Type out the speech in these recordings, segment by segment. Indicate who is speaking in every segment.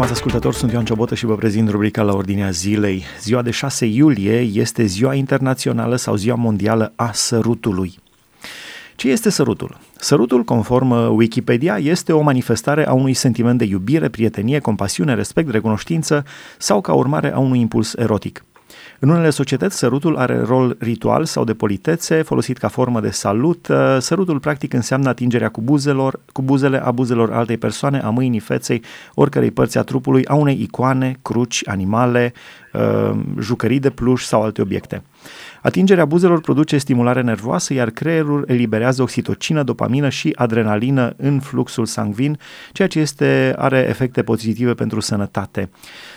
Speaker 1: Stimați ascultători, sunt Ioan Ciobotă și vă prezint rubrica la ordinea zilei. Ziua de 6 iulie este ziua internațională sau ziua mondială a sărutului. Ce este sărutul? Sărutul, conform Wikipedia, este o manifestare a unui sentiment de iubire, prietenie, compasiune, respect, recunoștință sau ca urmare a unui impuls erotic. În unele societăți, sărutul are rol ritual sau de politețe, folosit ca formă de salut. Uh, sărutul practic înseamnă atingerea cu, buzelor, cu buzele a buzelor altei persoane, a mâinii, feței, oricărei părți a trupului, a unei icoane, cruci, animale, uh, jucării de pluș sau alte obiecte. Atingerea buzelor produce stimulare nervoasă, iar creierul eliberează oxitocină, dopamină și adrenalină în fluxul sangvin, ceea ce este, are efecte pozitive pentru sănătate.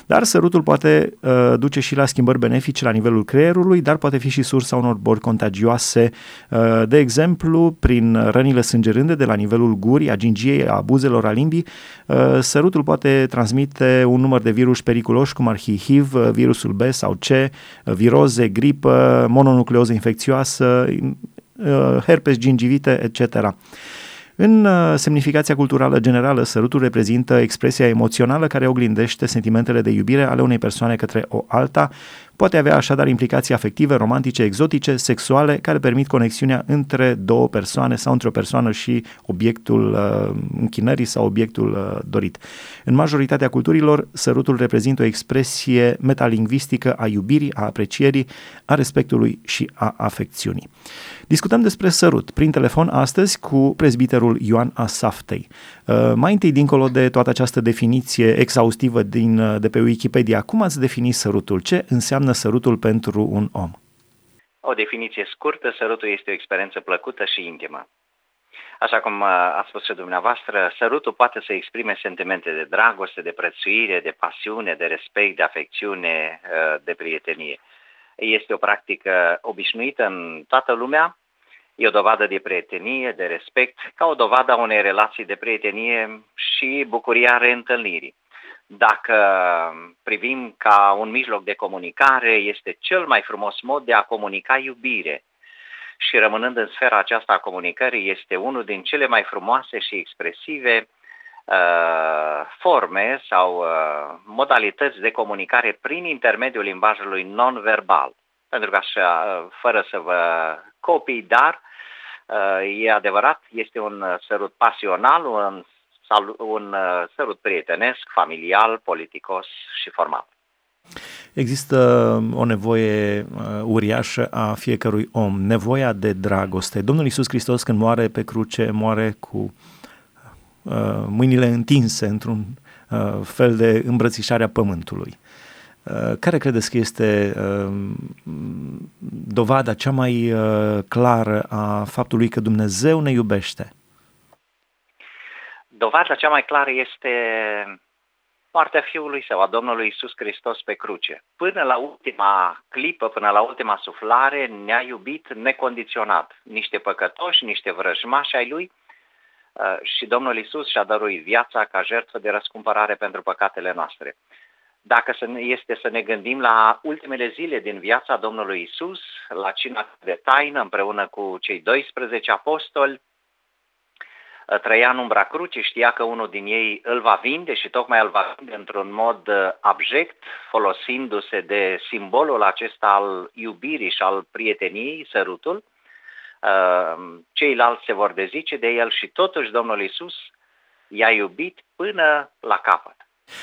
Speaker 1: Dar sărutul poate uh, duce și la schimbări benefice la nivelul creierului, dar poate fi și sursa unor boli contagioase, uh, de exemplu, prin rănile sângerânde de la nivelul gurii, a gingiei, a buzelor, a limbii. Uh, sărutul poate transmite un număr de virus periculoși, cum ar fi HIV, uh, virusul B sau C, uh, viroze, gripă, mononucleoză infecțioasă, uh, herpes gingivite, etc. În uh, semnificația culturală generală, sărutul reprezintă expresia emoțională care oglindește sentimentele de iubire ale unei persoane către o alta, poate avea așadar implicații afective, romantice, exotice, sexuale, care permit conexiunea între două persoane sau între o persoană și obiectul uh, închinării sau obiectul uh, dorit. În majoritatea culturilor, sărutul reprezintă o expresie metalingvistică a iubirii, a aprecierii, a respectului și a afecțiunii. Discutăm despre sărut prin telefon astăzi cu prezbiterul Ioan Asaftei. Uh, mai întâi, dincolo de toată această definiție exhaustivă din, uh, de pe Wikipedia, cum ați definit sărutul? Ce înseamnă sărutul pentru un om?
Speaker 2: O definiție scurtă, sărutul este o experiență plăcută și intimă. Așa cum uh, a spus și dumneavoastră, sărutul poate să exprime sentimente de dragoste, de prețuire, de pasiune, de respect, de afecțiune, de prietenie. Este o practică obișnuită în toată lumea, e o dovadă de prietenie, de respect, ca o dovadă a unei relații de prietenie și bucuria reîntâlnirii. Dacă privim ca un mijloc de comunicare, este cel mai frumos mod de a comunica iubire. Și rămânând în sfera aceasta a comunicării, este unul din cele mai frumoase și expresive uh, forme sau uh, modalități de comunicare prin intermediul limbajului non-verbal. Pentru că așa, uh, fără să vă copii, dar uh, e adevărat, este un sărut pasional, un, un uh, sărut prietenesc, familial, politicos și formal.
Speaker 1: Există o nevoie uh, uriașă a fiecărui om, nevoia de dragoste. Domnul Iisus Hristos când moare pe cruce, moare cu uh, mâinile întinse într-un uh, fel de îmbrățișare a pământului. Uh, care credeți că este uh, dovada cea mai uh, clară a faptului că Dumnezeu ne iubește?
Speaker 2: Dovada cea mai clară este partea Fiului Său, a Domnului Isus Hristos pe cruce. Până la ultima clipă, până la ultima suflare, ne-a iubit necondiționat. Niște păcătoși, niște vrăjmași ai Lui și Domnul Isus și-a dăruit viața ca jertfă de răscumpărare pentru păcatele noastre dacă este să ne gândim la ultimele zile din viața Domnului Isus, la cina de taină împreună cu cei 12 apostoli, trăia în umbra crucii, știa că unul din ei îl va vinde și tocmai îl va vinde într-un mod uh, abject, folosindu-se de simbolul acesta al iubirii și al prieteniei, sărutul. Uh, ceilalți se vor dezice de el și totuși Domnul Isus i-a iubit până la capăt.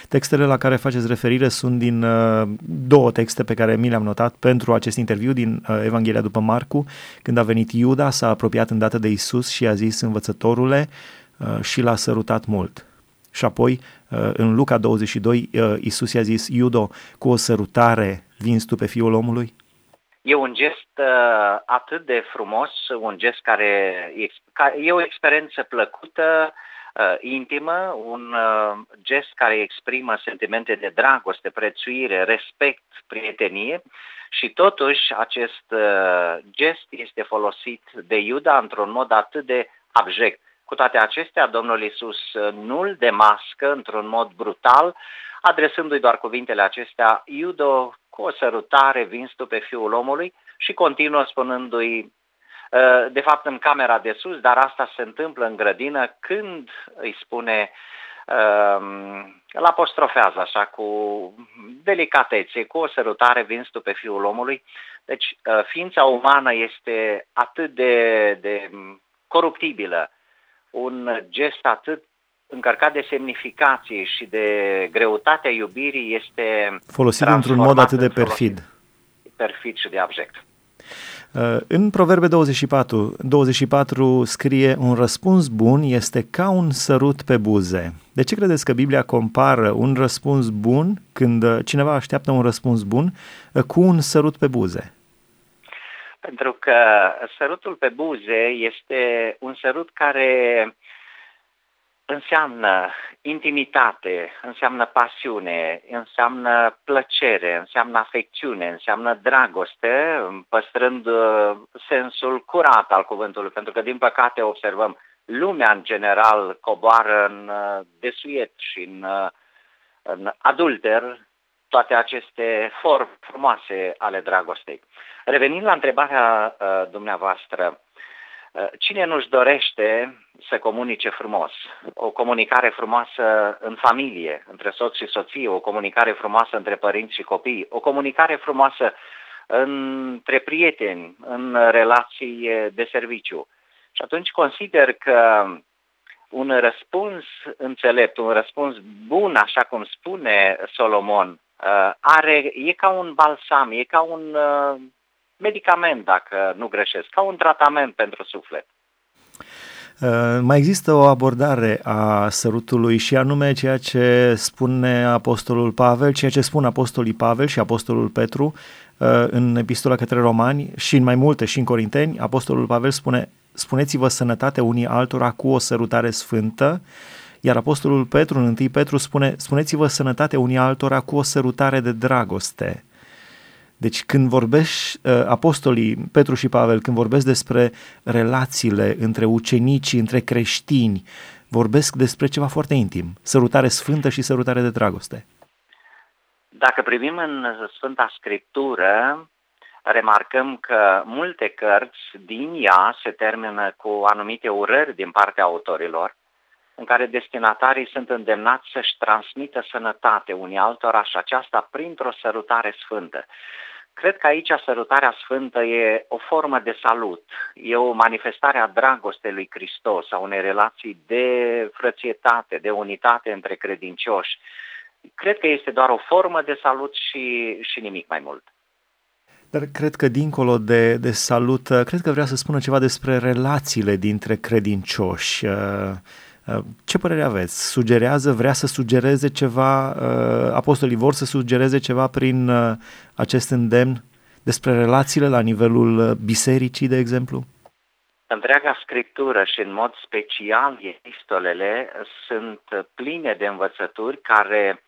Speaker 1: Textele la care faceți referire sunt din uh, două texte pe care mi le-am notat pentru acest interviu din uh, Evanghelia după Marcu, când a venit Iuda, s-a apropiat îndată de Isus și a zis învățătorule uh, și l-a sărutat mult. Și apoi, uh, în Luca 22, uh, Isus i-a zis, Iudo, cu o sărutare vinzi tu pe fiul omului?
Speaker 2: E un gest uh, atât de frumos, un gest care e o experiență plăcută, uh, intimă, un uh, gest care exprimă sentimente de dragoste, prețuire, respect, prietenie și totuși acest uh, gest este folosit de Iuda într-un mod atât de abject. Cu toate acestea, Domnul Isus uh, nu-l demască într-un mod brutal, adresându-i doar cuvintele acestea, Iudo, cu o sărutare vins tu pe fiul omului și continuă spunându-i Uh, de fapt în camera de sus, dar asta se întâmplă în grădină când îi spune uh, îl apostrofează așa cu delicatețe, cu o sărutare, vin tu pe fiul omului. Deci uh, ființa umană este atât de, de coruptibilă, un gest atât încărcat de semnificații și de greutatea iubirii este
Speaker 1: folosit într-un mod atât de perfid.
Speaker 2: Perfid și de abject.
Speaker 1: Uh, în Proverbe 24, 24 scrie un răspuns bun este ca un sărut pe buze. De ce credeți că Biblia compară un răspuns bun când uh, cineva așteaptă un răspuns bun uh, cu un sărut pe buze?
Speaker 2: Pentru că sărutul pe buze este un sărut care înseamnă intimitate, înseamnă pasiune, înseamnă plăcere, înseamnă afecțiune, înseamnă dragoste, păstrând uh, sensul curat al cuvântului, pentru că, din păcate, observăm, lumea în general coboară în uh, desuiet și în, uh, în adulter toate aceste forme frumoase ale dragostei. Revenind la întrebarea dumneavoastră, Uh, cine nu-și dorește să comunice frumos? O comunicare frumoasă în familie, între soț și soție, o comunicare frumoasă între părinți și copii, o comunicare frumoasă între prieteni, în relații de serviciu. Și atunci consider că un răspuns înțelept, un răspuns bun, așa cum spune Solomon, uh, are, e ca un balsam, e ca un uh, medicament, dacă nu greșesc, ca un tratament pentru suflet.
Speaker 1: Uh, mai există o abordare a sărutului și anume ceea ce spune Apostolul Pavel, ceea ce spun Apostolii Pavel și Apostolul Petru uh, în epistola către romani și în mai multe și în Corinteni, Apostolul Pavel spune spuneți-vă sănătate unii altora cu o sărutare sfântă, iar Apostolul Petru în 1 Petru spune spuneți-vă sănătate unii altora cu o sărutare de dragoste. Deci când vorbești, uh, apostolii Petru și Pavel, când vorbesc despre relațiile între ucenici, între creștini, vorbesc despre ceva foarte intim, sărutare sfântă și sărutare de dragoste.
Speaker 2: Dacă privim în Sfânta Scriptură, remarcăm că multe cărți din ea se termină cu anumite urări din partea autorilor, în care destinatarii sunt îndemnați să-și transmită sănătate unii altora și aceasta printr-o sărutare sfântă. Cred că aici sărutarea sfântă e o formă de salut, e o manifestare a dragostei lui Hristos, a unei relații de frățietate, de unitate între credincioși. Cred că este doar o formă de salut și, și nimic mai mult.
Speaker 1: Dar cred că dincolo de, de salut, cred că vrea să spună ceva despre relațiile dintre credincioși. Uh, ce părere aveți? Sugerează, vrea să sugereze ceva, uh, apostolii vor să sugereze ceva prin uh, acest îndemn despre relațiile la nivelul bisericii, de exemplu?
Speaker 2: Întreaga scriptură și în mod special epistolele sunt pline de învățături care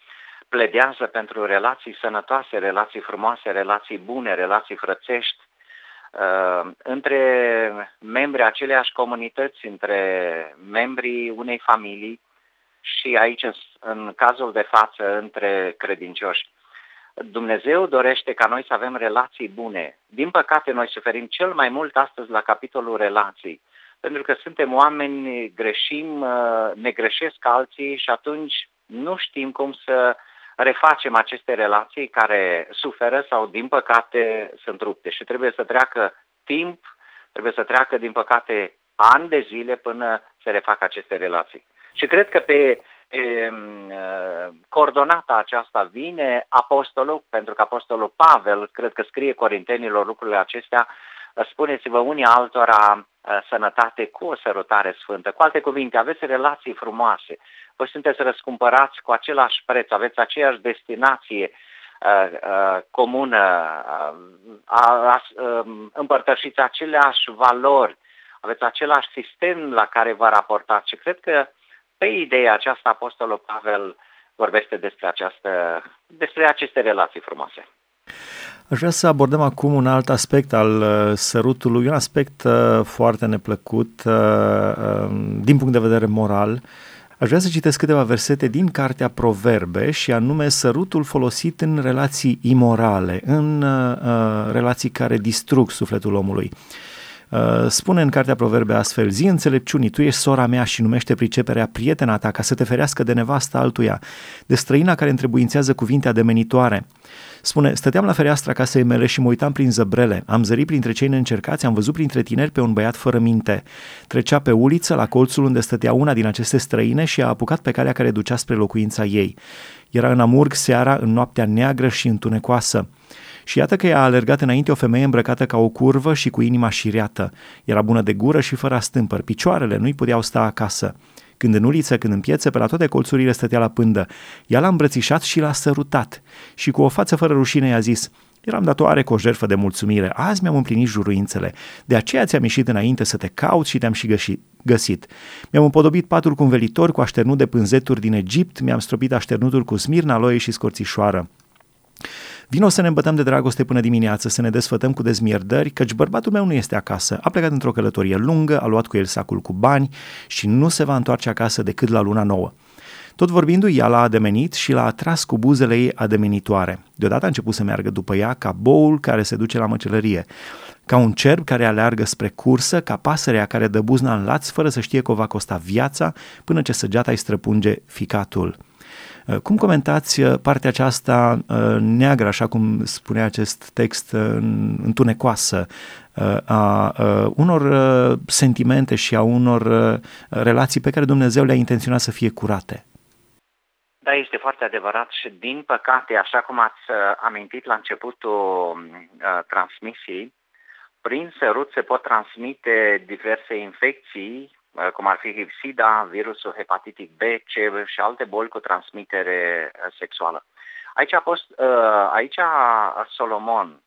Speaker 2: pledează pentru relații sănătoase, relații frumoase, relații bune, relații frățești, uh, între membrii aceleași comunități, între membrii unei familii și aici, în cazul de față, între credincioși. Dumnezeu dorește ca noi să avem relații bune. Din păcate, noi suferim cel mai mult astăzi la capitolul relații, pentru că suntem oameni, greșim, uh, ne greșesc alții și atunci nu știm cum să uh, refacem aceste relații care suferă sau, din păcate, sunt rupte. Și trebuie să treacă timp, trebuie să treacă, din păcate, ani de zile până se refac aceste relații. Și cred că pe, pe coordonata aceasta vine apostolul, pentru că apostolul Pavel, cred că scrie corintenilor lucrurile acestea, spuneți-vă unii altora sănătate cu o sărutare sfântă. Cu alte cuvinte, aveți relații frumoase, voi sunteți răscumpărați cu același preț, aveți aceeași destinație uh, uh, comună, uh, um, împărtășiți aceleași valori, aveți același sistem la care vă raportați și cred că pe ideea aceasta Apostolul Pavel vorbește despre, această, despre aceste relații frumoase.
Speaker 1: Aș vrea să abordăm acum un alt aspect al sărutului, un aspect foarte neplăcut um, din punct de vedere moral, Aș vrea să citesc câteva versete din cartea Proverbe și anume sărutul folosit în relații imorale, în uh, uh, relații care distrug sufletul omului. Uh, spune în Cartea Proverbe astfel, zi înțelepciunii, tu ești sora mea și numește priceperea prietena ta ca să te ferească de nevasta altuia, de străina care întrebuințează cuvinte ademenitoare. Spune, stăteam la fereastra casei mele și mă uitam prin zăbrele. Am zărit printre cei neîncercați, am văzut printre tineri pe un băiat fără minte. Trecea pe uliță, la colțul unde stătea una din aceste străine și a apucat pe calea care ducea spre locuința ei. Era în amurg seara, în noaptea neagră și întunecoasă. Și iată că i-a alergat înainte o femeie îmbrăcată ca o curvă și cu inima șiriată. Era bună de gură și fără astâmpăr. Picioarele nu-i puteau sta acasă. Când în uliță, când în piețe, pe la toate colțurile stătea la pândă. Ea l-a îmbrățișat și l-a sărutat. Și cu o față fără rușine i-a zis, Eram datoare cu o jertfă de mulțumire. Azi mi-am împlinit juruințele. De aceea ți-am ieșit înainte să te caut și te-am și găsit. Mi-am împodobit patul cu învelitor, cu așternut de pânzeturi din Egipt, mi-am stropit așternutul cu smirna, loie și scorțișoară. Vino să ne îmbătăm de dragoste până dimineață, să ne desfătăm cu dezmierdări, căci bărbatul meu nu este acasă. A plecat într-o călătorie lungă, a luat cu el sacul cu bani și nu se va întoarce acasă decât la luna nouă. Tot vorbindu-i, ea l-a ademenit și l-a atras cu buzele ei ademenitoare. Deodată a început să meargă după ea ca boul care se duce la măcelărie, ca un cerb care aleargă spre cursă, ca pasărea care dă buzna în laț fără să știe că o va costa viața până ce săgeata îi străpunge ficatul. Uh, cum comentați uh, partea aceasta uh, neagră, așa cum spune acest text, întunecoasă, a unor sentimente și a unor relații pe care Dumnezeu le-a intenționat să fie curate?
Speaker 2: Da, este foarte adevărat și din păcate, așa cum ați amintit la începutul transmisiei, prin sărut se pot transmite diverse infecții Uh, cum ar fi SIDA, virusul hepatitic B, C și alte boli cu transmitere uh, sexuală. Aici a, fost, uh, aici Solomon,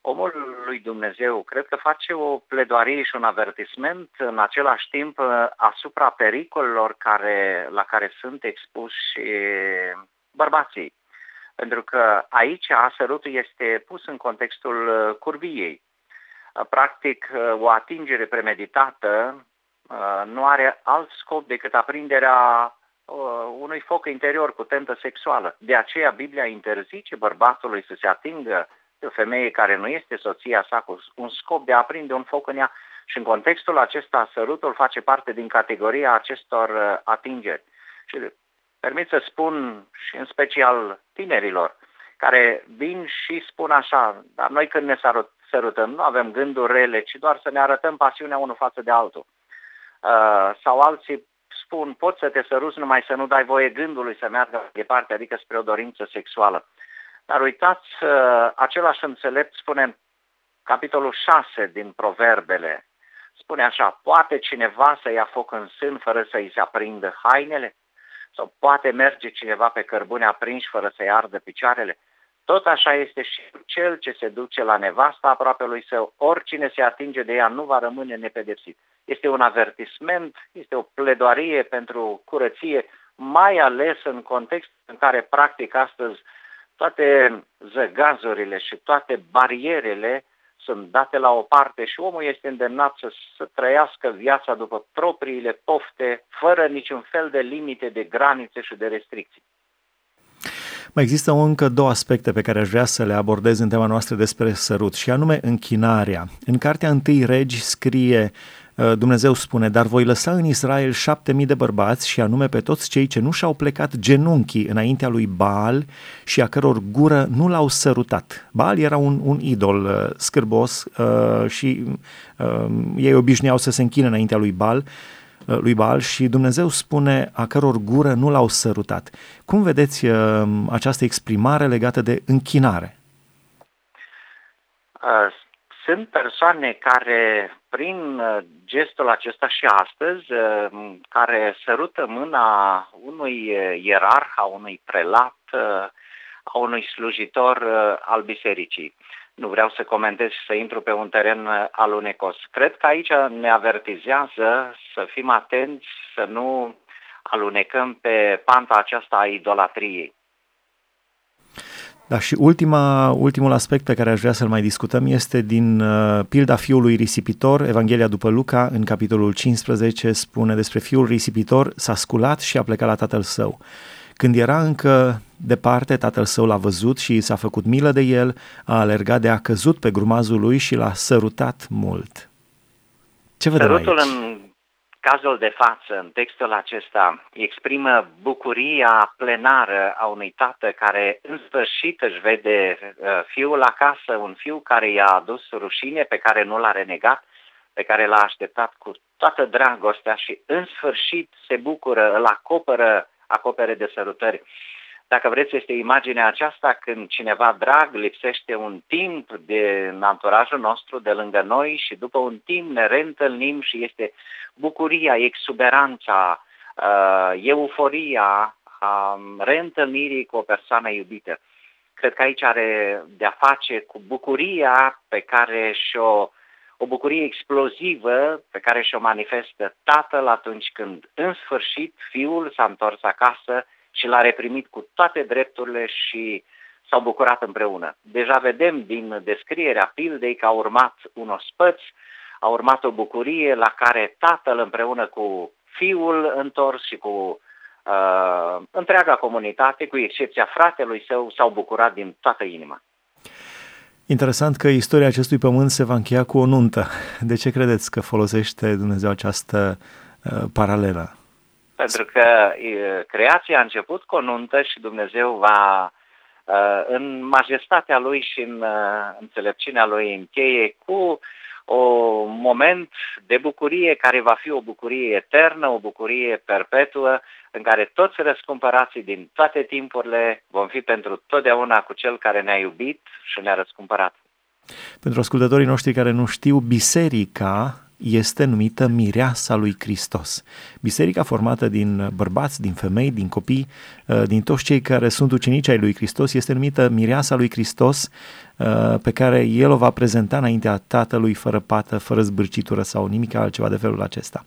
Speaker 2: omul lui Dumnezeu, cred că face o pledoarie și un avertisment în același timp asupra pericolelor care, la care sunt expuși bărbații. Pentru că aici sărutul este pus în contextul curviei. Practic, o atingere premeditată Uh, nu are alt scop decât aprinderea uh, unui foc interior cu tentă sexuală. De aceea Biblia interzice bărbatului să se atingă de o femeie care nu este soția sa cu un scop de a aprinde un foc în ea și în contextul acesta sărutul face parte din categoria acestor uh, atingeri. Și permit să spun și în special tinerilor care vin și spun așa, dar noi când ne sărutăm nu avem gânduri rele, ci doar să ne arătăm pasiunea unul față de altul. Uh, sau alții spun poți să te săruți numai să nu dai voie gândului să meargă mai departe, adică spre o dorință sexuală. Dar uitați, uh, același înțelept spune capitolul 6 din Proverbele, spune așa, poate cineva să ia foc în sân fără să îi se aprindă hainele? Sau poate merge cineva pe cărbune aprinși fără să-i ardă picioarele? Tot așa este și cel ce se duce la nevasta aproape lui său, oricine se atinge de ea nu va rămâne nepedepsit. Este un avertisment, este o pledoarie pentru curăție, mai ales în context în care practic astăzi toate zăgazurile și toate barierele sunt date la o parte și omul este îndemnat să, să trăiască viața după propriile pofte, fără niciun fel de limite, de granițe și de restricții.
Speaker 1: Mai există încă două aspecte pe care aș vrea să le abordez în tema noastră despre sărut, și anume închinarea. În cartea întâi regi scrie uh, Dumnezeu spune, dar voi lăsa în Israel șapte mii de bărbați și anume pe toți cei ce nu și-au plecat genunchii înaintea lui Baal și a căror gură nu l-au sărutat. Baal era un, un idol uh, scârbos uh, și uh, ei obișnuiau să se închine înaintea lui Baal Uh, lui Baal și Dumnezeu spune a căror gură nu l-au sărutat. Cum vedeți uh, această exprimare legată de închinare?
Speaker 2: Uh, sunt persoane care, prin gestul acesta și astăzi, care sărută mâna unui ierarh, a unui prelat, a unui slujitor al bisericii nu vreau să comentez și să intru pe un teren uh, alunecos. Cred că aici ne avertizează să fim atenți, să nu alunecăm pe panta aceasta a idolatriei.
Speaker 1: Da, și ultima, ultimul aspect pe care aș vrea să-l mai discutăm este din uh, pilda fiului risipitor, Evanghelia după Luca, în capitolul 15, spune despre fiul risipitor, s-a sculat și a plecat la tatăl său. Când era încă departe, tatăl său l-a văzut și s-a făcut milă de el, a alergat de a căzut pe grumazul lui și l-a sărutat mult. Ce vedem
Speaker 2: Sărutul
Speaker 1: aici?
Speaker 2: în cazul de față, în textul acesta, exprimă bucuria plenară a unui tată care în sfârșit își vede uh, fiul acasă, un fiu care i-a adus rușine, pe care nu l-a renegat, pe care l-a așteptat cu toată dragostea și în sfârșit se bucură, îl acoperă, acopere de sărutări. Dacă vreți, este imaginea aceasta când cineva drag lipsește un timp de anturajul nostru de lângă noi și după un timp ne reîntâlnim și este bucuria, exuberanța, uh, euforia a reîntâlnirii cu o persoană iubită. Cred că aici are de-a face cu bucuria pe care și-o o bucurie explozivă pe care și-o manifestă tatăl atunci când în sfârșit fiul s-a întors acasă și l-a reprimit cu toate drepturile și s-au bucurat împreună. Deja vedem din descrierea pildei că a urmat un ospăț, a urmat o bucurie la care tatăl împreună cu fiul întors și cu uh, întreaga comunitate, cu excepția fratelui său, s-au bucurat din toată inima.
Speaker 1: Interesant că istoria acestui pământ se va încheia cu o nuntă. De ce credeți că folosește Dumnezeu această uh, paralelă?
Speaker 2: Pentru că creația a început cu o nuntă și Dumnezeu va, în majestatea Lui și în înțelepciunea Lui, încheie cu un moment de bucurie care va fi o bucurie eternă, o bucurie perpetuă, în care toți răscumpărații din toate timpurile vom fi pentru totdeauna cu Cel care ne-a iubit și ne-a răscumpărat.
Speaker 1: Pentru ascultătorii noștri care nu știu, biserica este numită Mireasa lui Hristos. Biserica formată din bărbați, din femei, din copii, uh, din toți cei care sunt ucenici ai lui Hristos, este numită Mireasa lui Hristos, uh, pe care El o va prezenta înaintea Tatălui fără pată, fără zbârcitură sau nimic altceva de felul acesta.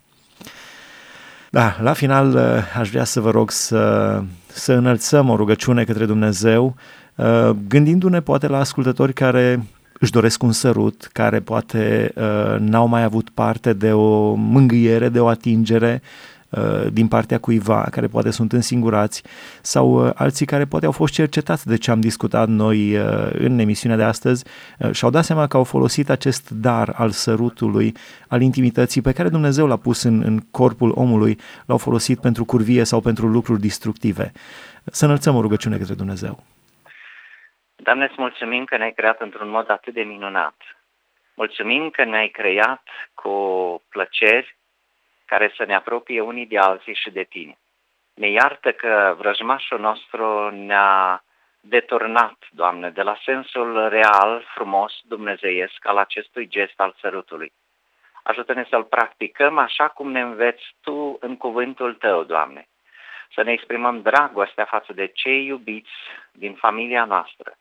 Speaker 1: Da, la final uh, aș vrea să vă rog să, să înălțăm o rugăciune către Dumnezeu, gândindu-ne poate la ascultători care își doresc un sărut, care poate uh, n-au mai avut parte de o mângâiere, de o atingere uh, din partea cuiva, care poate sunt însingurați, sau uh, alții care poate au fost cercetați de ce am discutat noi uh, în emisiunea de astăzi uh, și au dat seama că au folosit acest dar al sărutului, al intimității pe care Dumnezeu l-a pus în, în corpul omului, l-au folosit pentru curvie sau pentru lucruri destructive. Să înălțăm o rugăciune către Dumnezeu.
Speaker 2: Doamne, îți mulțumim că ne-ai creat într-un mod atât de minunat. Mulțumim că ne-ai creat cu plăceri care să ne apropie unii de alții și de tine. Ne iartă că vrăjmașul nostru ne-a deturnat, Doamne, de la sensul real, frumos, dumnezeiesc al acestui gest al sărutului. Ajută-ne să-l practicăm așa cum ne înveți Tu în cuvântul Tău, Doamne. Să ne exprimăm dragostea față de cei iubiți din familia noastră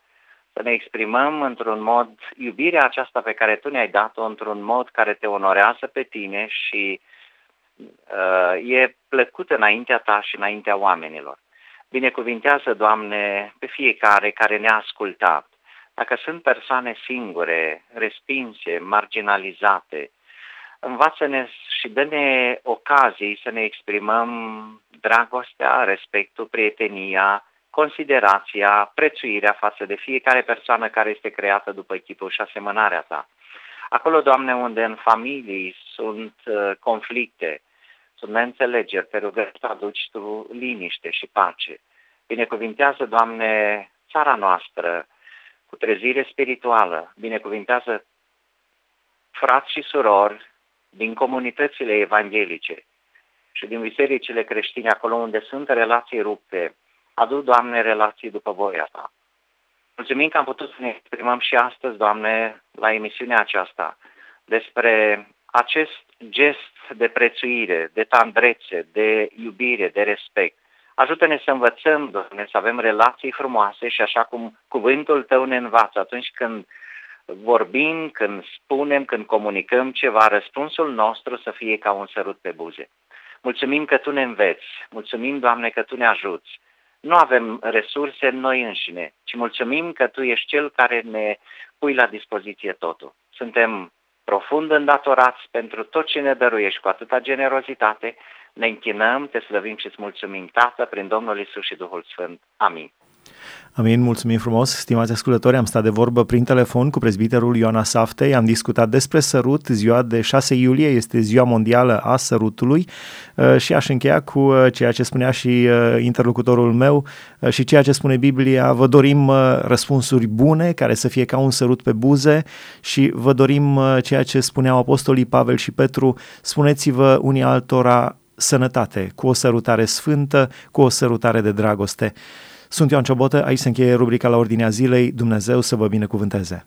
Speaker 2: să ne exprimăm într-un mod iubirea aceasta pe care Tu ne-ai dat-o, într-un mod care te onorează pe tine și uh, e plăcut înaintea Ta și înaintea oamenilor. Binecuvintează, Doamne, pe fiecare care ne-a ascultat. Dacă sunt persoane singure, respinse, marginalizate, învață-ne și dă-ne ocazii să ne exprimăm dragostea, respectul, prietenia, considerația, prețuirea față de fiecare persoană care este creată după chipul și asemănarea ta. Acolo, Doamne, unde în familii sunt uh, conflicte, sunt neînțelegeri, te rugăm să aduci Tu liniște și pace. Binecuvintează, Doamne, țara noastră cu trezire spirituală, binecuvintează frați și surori din comunitățile evanghelice și din bisericile creștine, acolo unde sunt relații rupte, adu, Doamne, relații după voia Ta. Mulțumim că am putut să ne exprimăm și astăzi, Doamne, la emisiunea aceasta, despre acest gest de prețuire, de tandrețe, de iubire, de respect. Ajută-ne să învățăm, Doamne, să avem relații frumoase și așa cum cuvântul Tău ne învață atunci când vorbim, când spunem, când comunicăm ceva, răspunsul nostru să fie ca un sărut pe buze. Mulțumim că Tu ne înveți, mulțumim, Doamne, că Tu ne ajuți nu avem resurse noi înșine, ci mulțumim că Tu ești Cel care ne pui la dispoziție totul. Suntem profund îndatorați pentru tot ce ne dăruiești cu atâta generozitate. Ne închinăm, te slăvim și îți mulțumim, Tată, prin Domnul Isus și Duhul Sfânt. Amin.
Speaker 1: Amin, mulțumim frumos, stimați ascultători, am stat de vorbă prin telefon cu prezbiterul Ioana Saftei, am discutat despre sărut, ziua de 6 iulie este ziua mondială a sărutului. Uh, și aș încheia cu uh, ceea ce spunea și uh, interlocutorul meu și ceea ce spune Biblia, vă dorim răspunsuri bune care să fie ca un sărut pe buze și vă dorim ceea ce spuneau apostolii Pavel și Petru, spuneți-vă unii altora sănătate, cu o sărutare sfântă, cu o sărutare de dragoste. Sunt Ioan Ciobotă, aici se încheie rubrica la ordinea zilei. Dumnezeu să vă binecuvânteze!